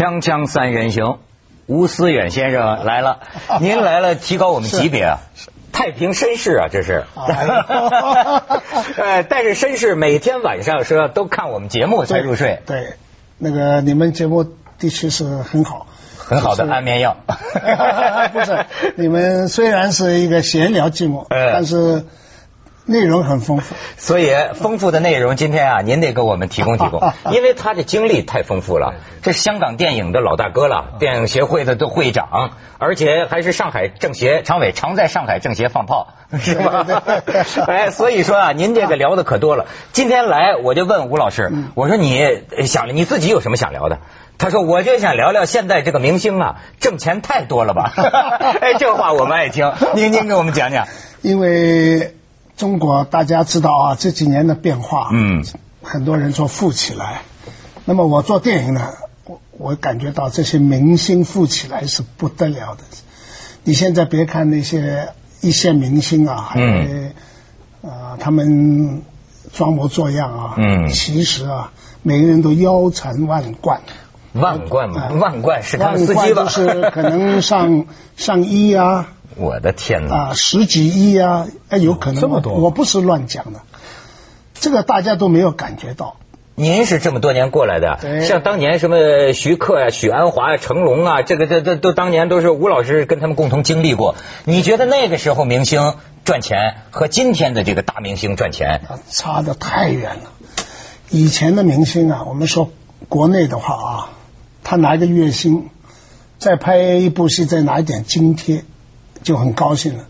锵锵三人行，吴思远先生来了，您来了，提高我们 级别啊！太平绅士啊，这是。呃，但是绅士每天晚上说都看我们节目才入睡，对，那个你们节目的确是很好，很好的安眠药。不是，你们虽然是一个闲聊节目，但是。内容很丰富，所以丰富的内容今天啊，您得给我们提供提供，因为他的经历太丰富了。这香港电影的老大哥了，电影协会的的会长，而且还是上海政协常委，常在上海政协放炮，是吧？哎，所以说啊，您这个聊的可多了。今天来我就问吴老师，我说你想你自己有什么想聊的？他说我就想聊聊现在这个明星啊，挣钱太多了吧？哎，这话我们爱听，您您给我们讲讲，因为。中国大家知道啊，这几年的变化，嗯，很多人说富起来，那么我做电影呢，我我感觉到这些明星富起来是不得了的。你现在别看那些一线明星啊，嗯，啊，他们装模作样啊，嗯，其实啊，每个人都腰缠万贯，万贯嘛，万贯是他们司机吧？是可能上上亿啊。我的天哪！啊，十几亿啊，哎，有可能这么多，我不是乱讲的，这个大家都没有感觉到。您是这么多年过来的，像当年什么徐克呀、许鞍华呀、成龙啊，这个这这都当年都是吴老师跟他们共同经历过。你觉得那个时候明星赚钱和今天的这个大明星赚钱差的太远了？以前的明星啊，我们说国内的话啊，他拿一个月薪，再拍一部戏，再拿一点津贴。就很高兴了。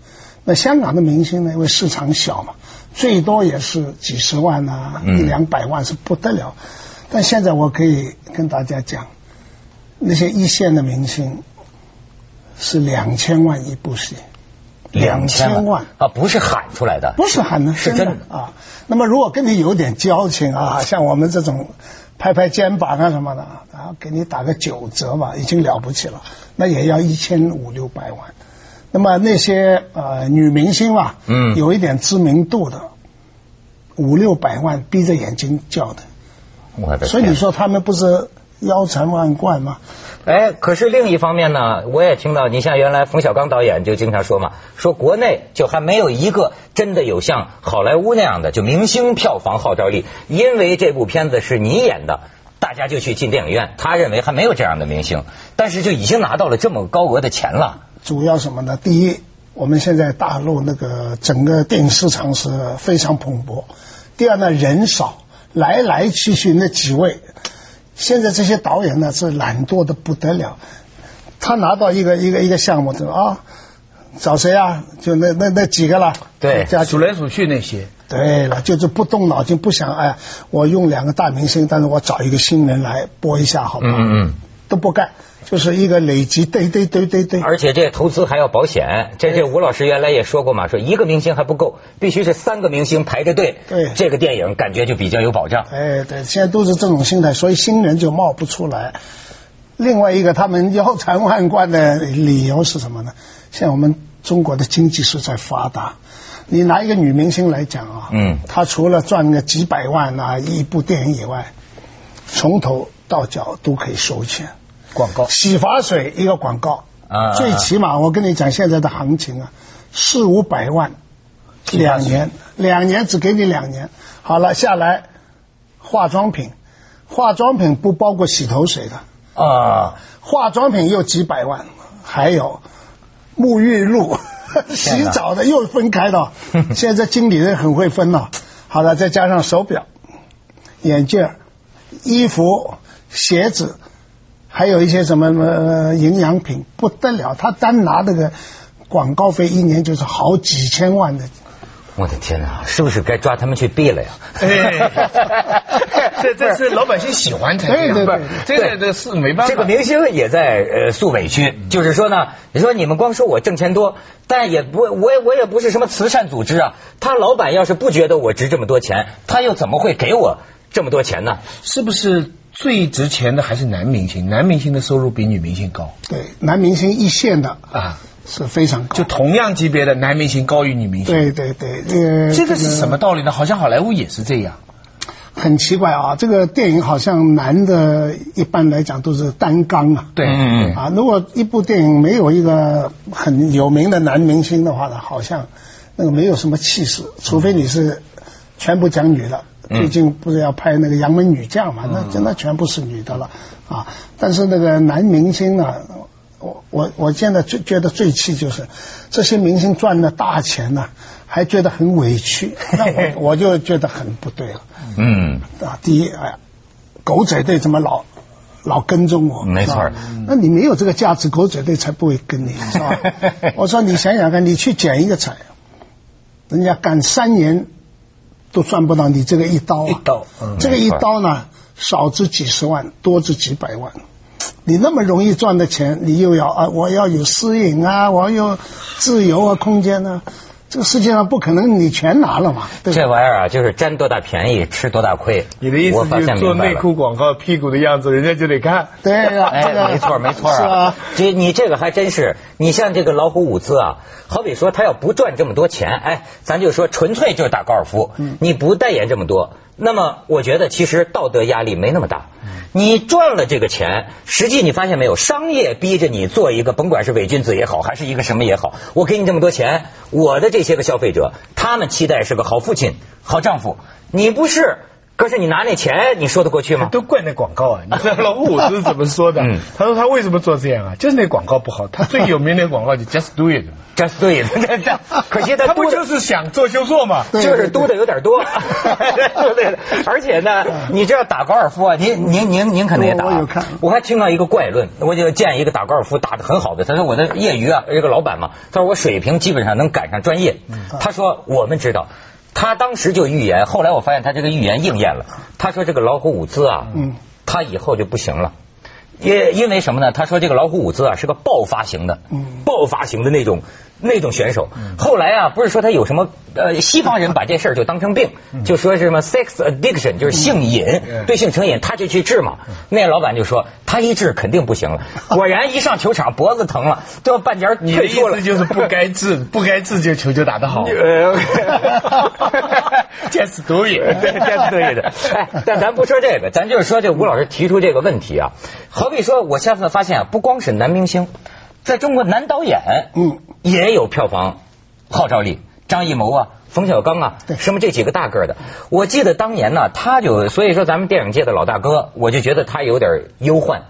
那香港的明星呢？因为市场小嘛，最多也是几十万啊，一两百万是不得了。但现在我可以跟大家讲，那些一线的明星是两千万一部戏，两千万啊，不是喊出来的，不是喊的，是真的啊。那么如果跟你有点交情啊，像我们这种拍拍肩膀啊什么的，然后给你打个九折吧，已经了不起了。那也要一千五六百万。那么那些呃女明星啊，嗯，有一点知名度的，五六百万闭着眼睛叫的，我的，所以你说他们不是腰缠万贯吗？哎，可是另一方面呢，我也听到，你像原来冯小刚导演就经常说嘛，说国内就还没有一个真的有像好莱坞那样的就明星票房号召力，因为这部片子是你演的，大家就去进电影院。他认为还没有这样的明星，但是就已经拿到了这么高额的钱了。主要什么呢？第一，我们现在大陆那个整个电影市场是非常蓬勃。第二呢，人少，来来去去那几位，现在这些导演呢是懒惰的不得了。他拿到一个一个一个项目，就啊，找谁啊？就那那那几个了。对，数来数去那些。对了，就是不动脑筋，不想哎，我用两个大明星，但是我找一个新人来播一下，好不好？嗯嗯。都不干。就是一个累积，对对对对对。而且这投资还要保险，这这吴老师原来也说过嘛，说一个明星还不够，必须是三个明星排着队，对，这个电影感觉就比较有保障。哎，对，现在都是这种心态，所以新人就冒不出来。另外一个，他们腰缠万贯的理由是什么呢？像我们中国的经济是在发达，你拿一个女明星来讲啊，嗯，她除了赚个几百万啊一部电影以外，从头到脚都可以收钱。广告，洗发水一个广告。啊，最起码我跟你讲现在的行情啊，四五百万，两年，两年只给你两年，好了下来，化妆品，化妆品不包括洗头水的。啊，化妆品又几百万，还有沐浴露，洗澡的又分开的，现在经理人很会分了，好了再加上手表、眼镜、衣服、鞋子。还有一些什么什么营养品不得了，他单拿这个广告费一年就是好几千万的。我的天哪，是不是该抓他们去毙了呀？这这是老百姓喜欢才对，对对，这个这是没办法。这个明星也在呃诉委屈，就是说呢，你说你们光说我挣钱多，但也不我我也不是什么慈善组织啊。他老板要是不觉得我值这么多钱，他又怎么会给我这么多钱呢？是不是？最值钱的还是男明星，男明星的收入比女明星高。对，男明星一线的啊是非常高，就同样级别的男明星高于女明星。对对对，这个是什么道理呢？好像好莱坞也是这样。很奇怪啊，这个电影好像男的一般来讲都是单刚啊。对，嗯嗯啊，如果一部电影没有一个很有名的男明星的话呢，好像那个没有什么气势，除非你是全部讲女的。最近不是要拍那个《杨门女将》嘛？那真的全部是女的了啊！但是那个男明星呢，我我我现在最觉得最气就是这些明星赚了大钱呢，还觉得很委屈，那我 我就觉得很不对了。嗯，啊，第一，哎呀，狗仔队怎么老老跟踪我？没错那你没有这个价值，狗仔队才不会跟你，是吧？我说你想想看，你去捡一个彩，人家干三年都赚不到你这个一刀、啊，一刀嗯这个一刀呢，少值几十万，多值几百万。你那么容易赚的钱，你又要啊，我要有私隐啊，我要有自由啊，空间啊，这个世界上不可能你全拿了嘛，对？这玩意儿啊，就是占多大便宜吃多大亏。你的意思就是做。内裤广告屁股的样子，人家就得看。对呀、这个哎，没错没错是啊。这你这个还真是，你像这个老虎伍兹啊，好比说他要不赚这么多钱，哎，咱就说纯粹就是打高尔夫，你不代言这么多，那么我觉得其实道德压力没那么大。你赚了这个钱，实际你发现没有，商业逼着你做一个，甭管是伪君子也好，还是一个什么也好，我给你这么多钱，我的这这些个消费者，他们期待是个好父亲、好丈夫，你不是，可是你拿那钱，你说得过去吗？都怪那广告啊！你知道 老虎伍兹是怎么说的？嗯他说他为什么做这样啊？就是那广告不好。他最有名的广告就 Just Do It，这是对的，这这，可惜他他不就是想做就做嘛？就是多的有点多，对对。而且呢，你知道打高尔夫啊，您您您您可能也打，我我有看我还听到一个怪论，我就见一个打高尔夫打得很好的，他说我的业余啊，一个老板嘛，他说我水平基本上能赶上专业。他说我们知道。他当时就预言，后来我发现他这个预言应验了。他说这个老虎伍兹啊，嗯他以后就不行了。因因为什么呢？他说这个老虎伍兹啊是个爆发型的，爆发型的那种那种选手。后来啊，不是说他有什么呃，西方人把这事儿就当成病，就说是什么 sex addiction，就是性瘾，对性成瘾，他就去治嘛。那老板就说他一治肯定不行了，果然一上球场脖子疼了，都要半截儿你的意退出了思。就是不该治，不该治就球就打得好。呃 Just Do 对，It，这是对的。哎，但咱不说这个，咱就是说这吴老师提出这个问题啊。好比说，我下次发现啊，不光是男明星，在中国男导演，嗯，也有票房号召力。张艺谋啊，冯小刚啊，对什么这几个大个儿的，我记得当年呢，他就所以说咱们电影界的老大哥，我就觉得他有点忧患。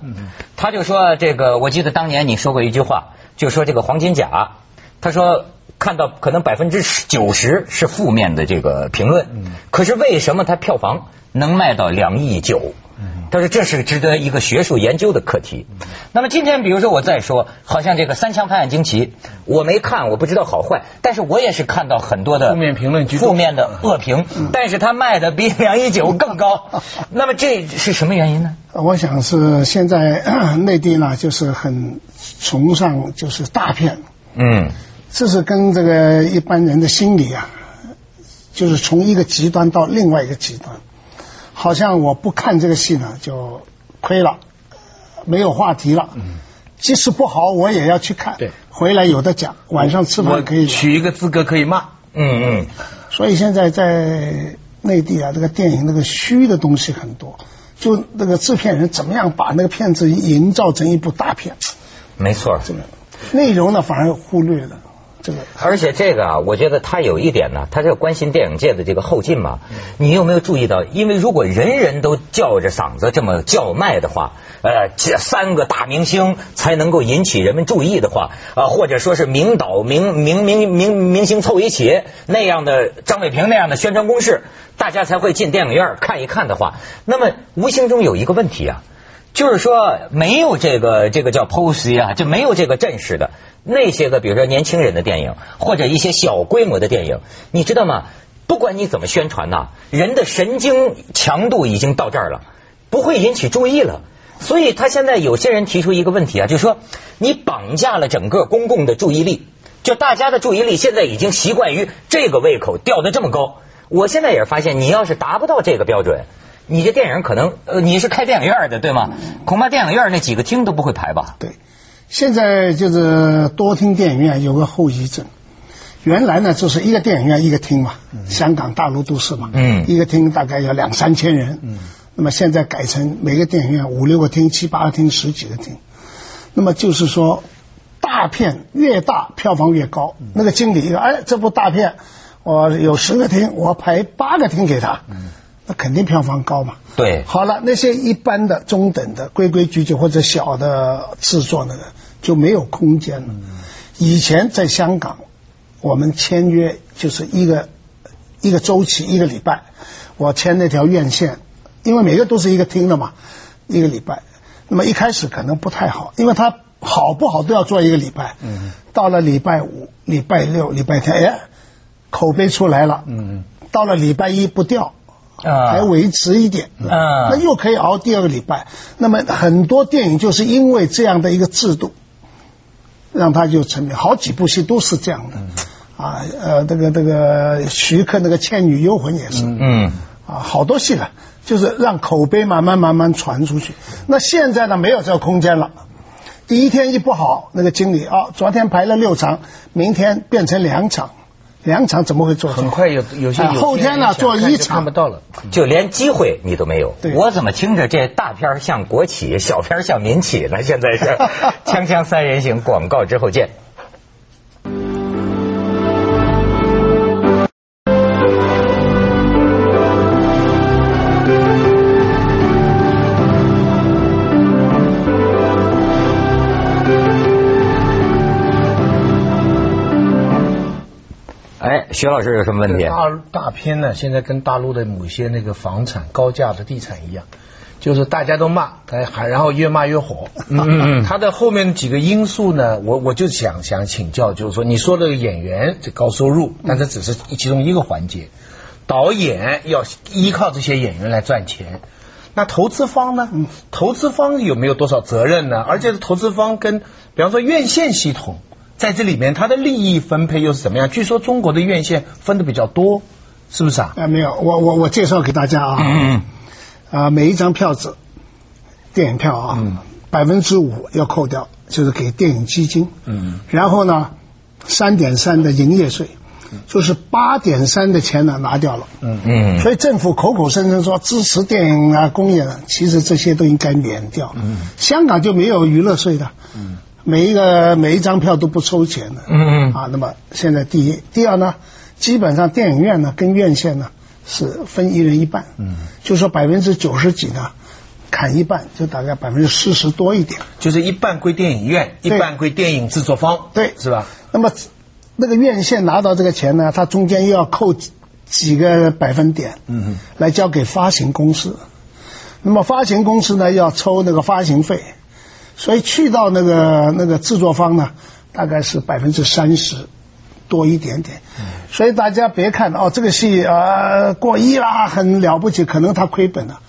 他就说这个，我记得当年你说过一句话，就说这个黄金甲，他说看到可能百分之九十是负面的这个评论，可是为什么他票房能卖到两亿九？他说这是值得一个学术研究的课题。那么今天，比如说我再说，好像这个《三枪拍案惊奇》，我没看，我不知道好坏，但是我也是看到很多的负面评论负面的恶评，但是他卖的比两一九更高。那么这是什么原因呢？我想是现在 内地呢，就是很崇尚就是大片，嗯这是跟这个一般人的心理啊，就是从一个极端到另外一个极端，好像我不看这个戏呢就亏了，没有话题了。即使不好，我也要去看。对回来有的讲，晚上吃我饭可以聊。取一个资格可以骂。嗯嗯，所以现在在内地啊，这个电影那个虚的东西很多，就那个制片人怎么样把那个片子营造成一部大片，没错。这个内容呢反而忽略了。这个而且这个啊，我觉得他有一点呢，他这个关心电影界的这个后进嘛。你有没有注意到？因为如果人人都叫着嗓子这么叫卖的话，呃，这三个大明星才能够引起人们注意的话，啊、或者说是名导明明明明明星凑一起那样的张伟平那样的宣传攻势，大家才会进电影院看一看的话，那么无形中有一个问题啊。就是说，没有这个这个叫 pose 啊，就没有这个阵势的那些个，比如说年轻人的电影，或者一些小规模的电影，你知道吗？不管你怎么宣传呐、人的神经强度已经到这儿了，不会引起注意了。所以他现在有些人提出一个问题啊，就是说你绑架了整个公共的注意力，就大家的注意力现在已经习惯于这个胃口吊得这么高。我现在也是发现，你要是达不到这个标准，你这电影可能呃你是开电影院的对吗？恐怕电影院那几个厅都不会排吧。对，现在就是多厅电影院有个后遗症，原来呢就是一个电影院一个厅嘛，香港、大陆都是嘛，嗯，一个厅大概有两三千人，嗯，那么现在改成每个电影院五六个厅、七八个厅、十几个厅，那么就是说，大片越大票房越高。那个经理哎，这部大片我有十个厅，我排八个厅给他，那肯定票房高嘛。对，好了，那些一般的、中等的、规规矩矩或者小的制作那个就没有空间了。以前在香港。我们签约就是一个一个周期，一个礼拜，我签那条院线，因为每个都是一个厅的嘛，一个礼拜。那么一开始可能不太好，因为它好不好都要做一个礼拜。嗯。到了礼拜五、礼拜六、礼拜天，哎，口碑出来了。嗯。到了礼拜一不掉，啊，还维持一点。啊。那又可以熬第二个礼拜。那么很多电影就是因为这样的一个制度，让他就成名。好几部戏都是这样的。啊，呃，这个这个徐克那个《倩女幽魂》也是，嗯，啊，好多戏了，就是让口碑慢慢慢慢传出去。那现在呢，没有这个空间了。第一天一不好，那个经理啊，昨天排了六场，明天变成两场，两场怎么会做？很快有有些后天呢做一场看不到了，就连机会你都没有。我怎么听着这大片像国企，小片像民企呢？现在是 锵锵三人行，广告之后见。徐老师有什么问题？大大片呢？现在跟大陆的某些那个房产高价的地产一样，就是大家都骂，还然后越骂越火。嗯嗯。他的后面几个因素呢？我我就想想请教，就是说，你说这个演员这高收入，但这只是其中一个环节，导演要依靠这些演员来赚钱。那投资方呢？投资方有没有多少责任呢？而且投资方跟，比方说院线系统。在这里面，它的利益分配又是怎么样？据说中国的院线分的比较多，是不是啊？啊，没有，我我我介绍给大家啊，嗯啊，每一张票子，电影票啊，百分之五要扣掉，就是给电影基金，嗯，然后呢，三点三的营业税，就是八点三的钱呢拿掉了，嗯嗯，所以政府口口声声说支持电影啊工业，其实这些都应该免掉，嗯，香港就没有娱乐税的，嗯。每一个每一张票都不抽钱的，嗯嗯。啊，那么现在第一，第二呢，基本上电影院呢跟院线呢是分一人一半，嗯，就说百分之九十几呢，砍一半，就大概百分之四十多一点，就是一半归电影院，一半归电影制作方，对，是吧？那么那个院线拿到这个钱呢，它中间又要扣几个百分点，嗯嗯，来交给发行公司，那么发行公司呢要抽那个发行费。所以去到那个那个制作方呢，大概是百分之三十多一点点。所以大家别看哦，这个戏啊过亿啦，很了不起，可能他亏本了。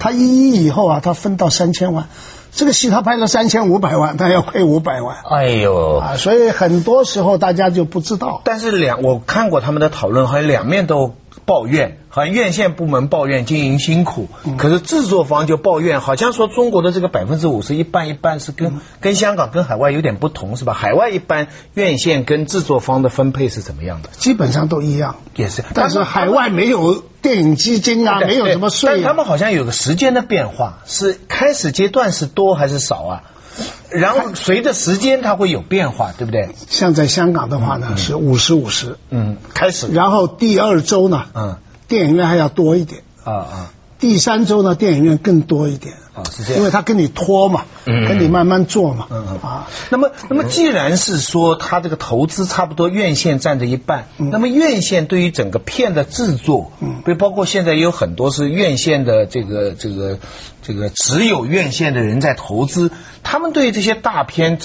他一亿以后啊，他分到三千万，这个戏他拍了三千五百万，他要亏五百万。哎呦啊！所以很多时候大家就不知道。但是两我看过他们的讨论，好像两面都。抱怨，好像院线部门抱怨经营辛苦，可是制作方就抱怨，好像说中国的这个百分之五十一半一半是跟跟香港跟海外有点不同，是吧？海外一般院线跟制作方的分配是怎么样的？基本上都一样，也是。但是海外没有电影基金啊，没有什么税。但他们好像有个时间的变化，是开始阶段是多还是少啊？然后随着时间它会有变化，对不对？像在香港的话呢，是五十五十，嗯，开始。然后第二周呢，嗯，电影院还要多一点，啊啊。第三周呢，电影院更多一点啊。是这样，因为他跟你拖嘛，跟你慢慢做嘛，啊。那么，那么既然是说他这个投资差不多院线占着一半，那么院线对于整个片的制作，嗯，比如包括现在也有很多是院线的这个这个这个只有院线的人在投资，他们对这些大片。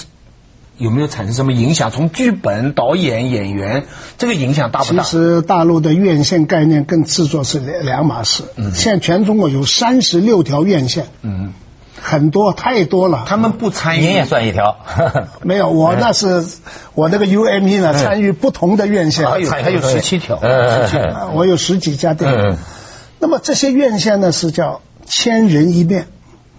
有没有产生什么影响？从剧本、导演、演员，这个影响大不大？其实大陆的院线概念跟制作是两两码事。嗯，现在全中国有三十六条院线，嗯，很多太多了。他们不参与，您也算一条。没有，我那是 我那个 UME 呢，参与不同的院线，还有还有十七条，我有十几家店。那么这些院线呢，是叫千人一面。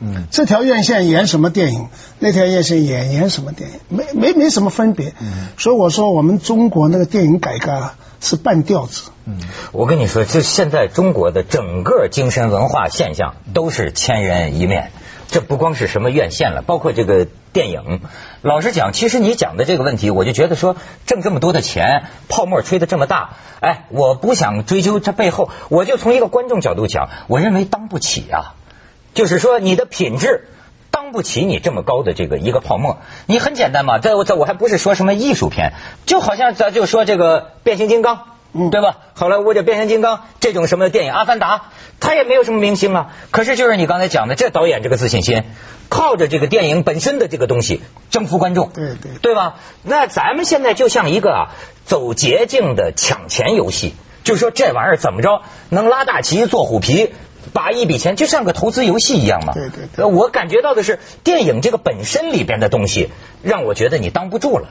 嗯，这条院线演什么电影，那条院线演演什么电影，没没没什么分别。嗯，所以我说我们中国那个电影改革是半吊子。嗯，我跟你说，就现在中国的整个精神文化现象都是千人一面。这不光是什么院线了，包括这个电影。老实讲，其实你讲的这个问题，我就觉得说挣这么多的钱，泡沫吹得这么大，哎，我不想追究这背后，我就从一个观众角度讲，我认为当不起啊。就是说你的品质当不起你这么高的这个一个泡沫。你很简单嘛，这我这我还不是说什么艺术片，就好像咱就说这个变形金刚。嗯，对吧？好莱坞这变形金刚这种什么电影《阿凡达》，它也没有什么明星啊。可是就是你刚才讲的，这导演这个自信心，靠着这个电影本身的这个东西征服观众，对对，对吧？那咱们现在就像一个啊走捷径的抢钱游戏，就是说这玩意儿怎么着能拉大旗做虎皮，把一笔钱就像个投资游戏一样嘛。对对对，我感觉到的是电影这个本身里边的东西，让我觉得你当不住了。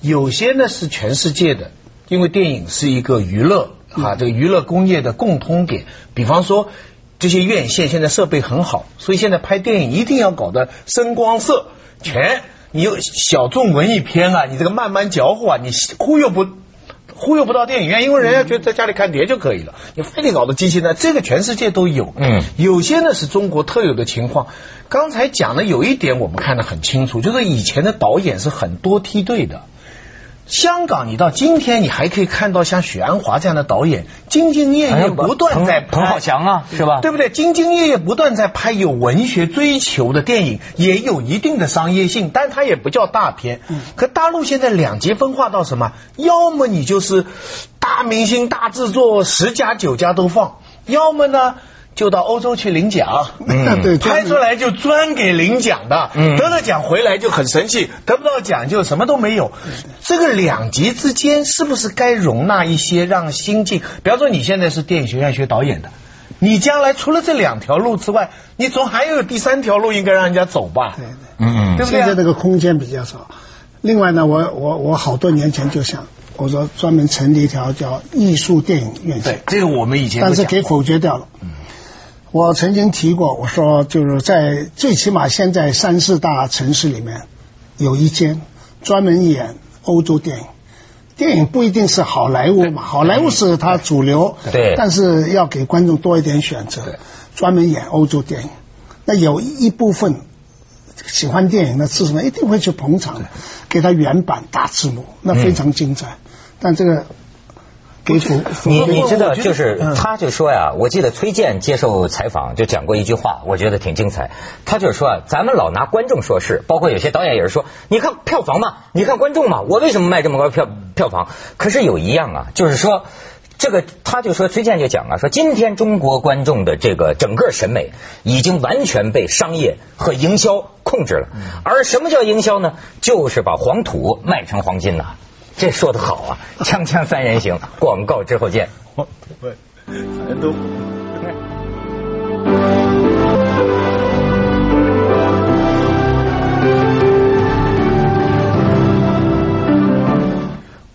有些呢是全世界的。因为电影是一个娱乐啊，这个娱乐工业的共通点。比方说，这些院线现在设备很好，所以现在拍电影一定要搞得声光色全。你有小众文艺片啊，你这个慢慢嚼乎啊，你忽悠不忽悠不到电影院，因为人家觉得在家里看碟就可以了。你非得搞到机器呢，这个全世界都有。嗯，有些呢是中国特有的情况。刚才讲的有一点我们看得很清楚，就是以前的导演是很多梯队的。香港，你到今天，你还可以看到像许鞍华这样的导演，兢兢业业不断在拍。彭浩翔啊，是吧？对不对？兢兢业业不断在拍有文学追求的电影，也有一定的商业性，但它也不叫大片。可大陆现在两极分化到什么？要么你就是大明星、大制作，十家九家都放；要么呢？就到欧洲去领奖，对，拍出来就专给领奖的，得了奖回来就很神气，得不到奖就什么都没有。这个两极之间是不是该容纳一些让心境？比方说你现在是电影学院学导演的，你将来除了这两条路之外，你总还有第三条路应该让人家走吧？对对，嗯嗯，现在这个空间比较少。另外呢，我我我好多年前就想，我说专门成立一条叫艺术电影院线，这个我们以前但是给否决掉了。嗯。我曾经提过，我说就是在最起码现在三四大城市里面，有一间专门演欧洲电影。电影不一定是好莱坞嘛，好莱坞是它主流，对，但是要给观众多一点选择，专门演欧洲电影。那有一部分喜欢电影的是什么？一定会去捧场的，给他原版大字幕，那非常精彩。但这个。你你知道，就是他就说呀，我记得崔健接受采访就讲过一句话，我觉得挺精彩。他就是说啊，咱们老拿观众说事，包括有些导演也是说，你看票房嘛，你看观众嘛，我为什么卖这么高票票房？可是有一样啊，就是说，这个他就说崔健就讲啊，说今天中国观众的这个整个审美已经完全被商业和营销控制了，而什么叫营销呢？就是把黄土卖成黄金呐。这说的好啊！锵锵三人行，广告之后见。对，人都。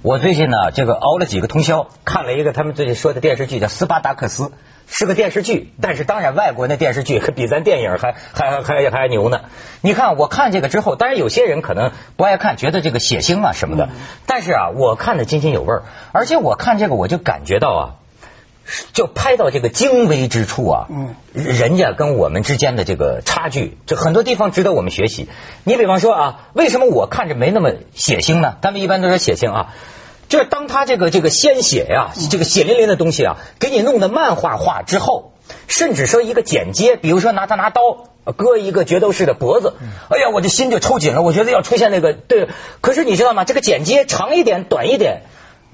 我最近呢，这个熬了几个通宵，看了一个他们最近说的电视剧，叫《斯巴达克斯》。是个电视剧，但是当然外国那电视剧可比咱电影还还还还牛呢。你看我看这个之后，当然有些人可能不爱看，觉得这个血腥啊什么的。但是啊，我看的津津有味儿，而且我看这个我就感觉到啊，就拍到这个精微之处啊，嗯，人家跟我们之间的这个差距，这很多地方值得我们学习。你比方说啊，为什么我看着没那么血腥呢？他们一般都说血腥啊。就是当他这个这个鲜血呀，这个血淋淋的东西啊，给你弄得漫画化之后，甚至说一个剪接，比如说拿他拿刀割一个决斗士的脖子，哎呀，我这心就抽紧了，我觉得要出现那个对。可是你知道吗？这个剪接长一点、短一点，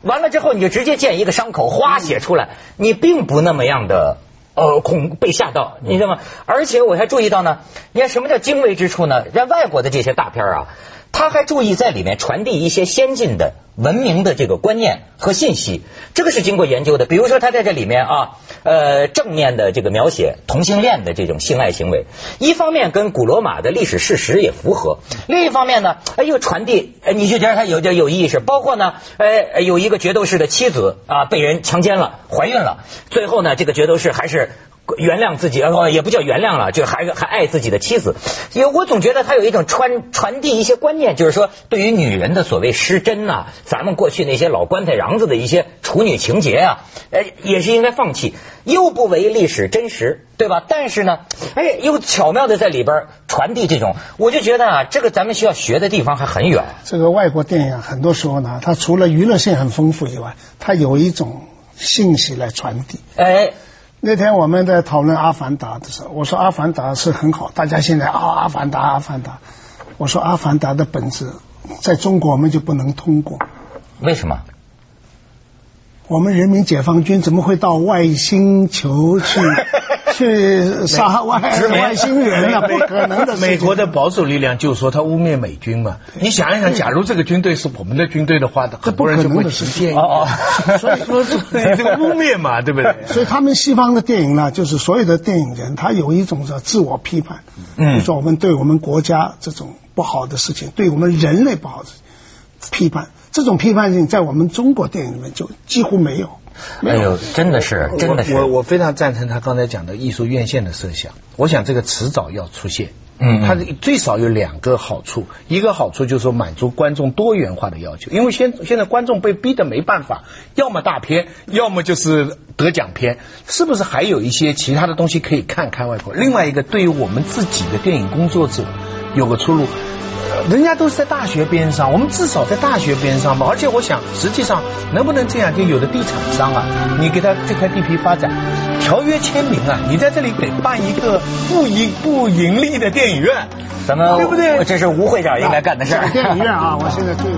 完了之后你就直接见一个伤口哗血出来，你并不那么样的呃恐被吓到，你知道吗？而且我还注意到呢，你看什么叫精微之处呢？人外国的这些大片啊。他还注意在里面传递一些先进的文明的这个观念和信息，这个是经过研究的。比如说，他在这里面啊，呃，正面的这个描写同性恋的这种性爱行为，一方面跟古罗马的历史事实也符合，另一方面呢，哎，又传递，哎你就觉得他有点有意识。包括呢，哎，有一个角斗士的妻子啊，被人强奸了，怀孕了，最后呢，这个角斗士还是。原谅自己，呃，也不叫原谅了，就还还爱自己的妻子。因为我总觉得他有一种传传递一些观念，就是说对于女人的所谓失贞呐，咱们过去那些老棺材瓤子的一些处女情节啊，哎，也是应该放弃，又不违历史真实，对吧？但是呢，哎，又巧妙的在里边传递这种，我就觉得啊，这个咱们需要学的地方还很远。这个外国电影很多时候呢，它除了娱乐性很丰富以外，它有一种信息来传递。哎。那天我们在讨论《阿凡达》的时候，我说《阿凡达》是很好，大家现在啊，《阿凡达》《阿凡达》，我说《阿凡达》的本质，在中国我们就不能通过。为什么？我们人民解放军怎么会到外星球去？去杀外外星人了？不可能的。美国的保守力量就说他污蔑美军嘛。你想一想，假如这个军队是我们的军队的话，这不可能的事情。哦哦，所以说 这个污蔑嘛，对不对？所以他们西方的电影呢，就是所有的电影人，他有一种叫自我批判。嗯，比如说我们对我们国家这种不好的事情，对我们人类不好的批判，这种批判性在我们中国电影里面就几乎没有。哎呦，真的是，真的是，我我非常赞成他刚才讲的艺术院线的设想。我想这个迟早要出现。嗯，它最少有两个好处，一个好处就是说满足观众多元化的要求，因为现现在观众被逼得没办法，要么大片，要么就是得奖片，是不是还有一些其他的东西可以看看外国？另外一个，对于我们自己的电影工作者，有个出路。人家都是在大学边上，我们至少在大学边上吧。而且我想，实际上能不能这样？就有的地产商啊，你给他这块地皮发展，条约签名啊，你在这里得办一个不盈不盈利的电影院，咱们对不对？这是吴会长应该干的事儿。电影院啊，我现在最有。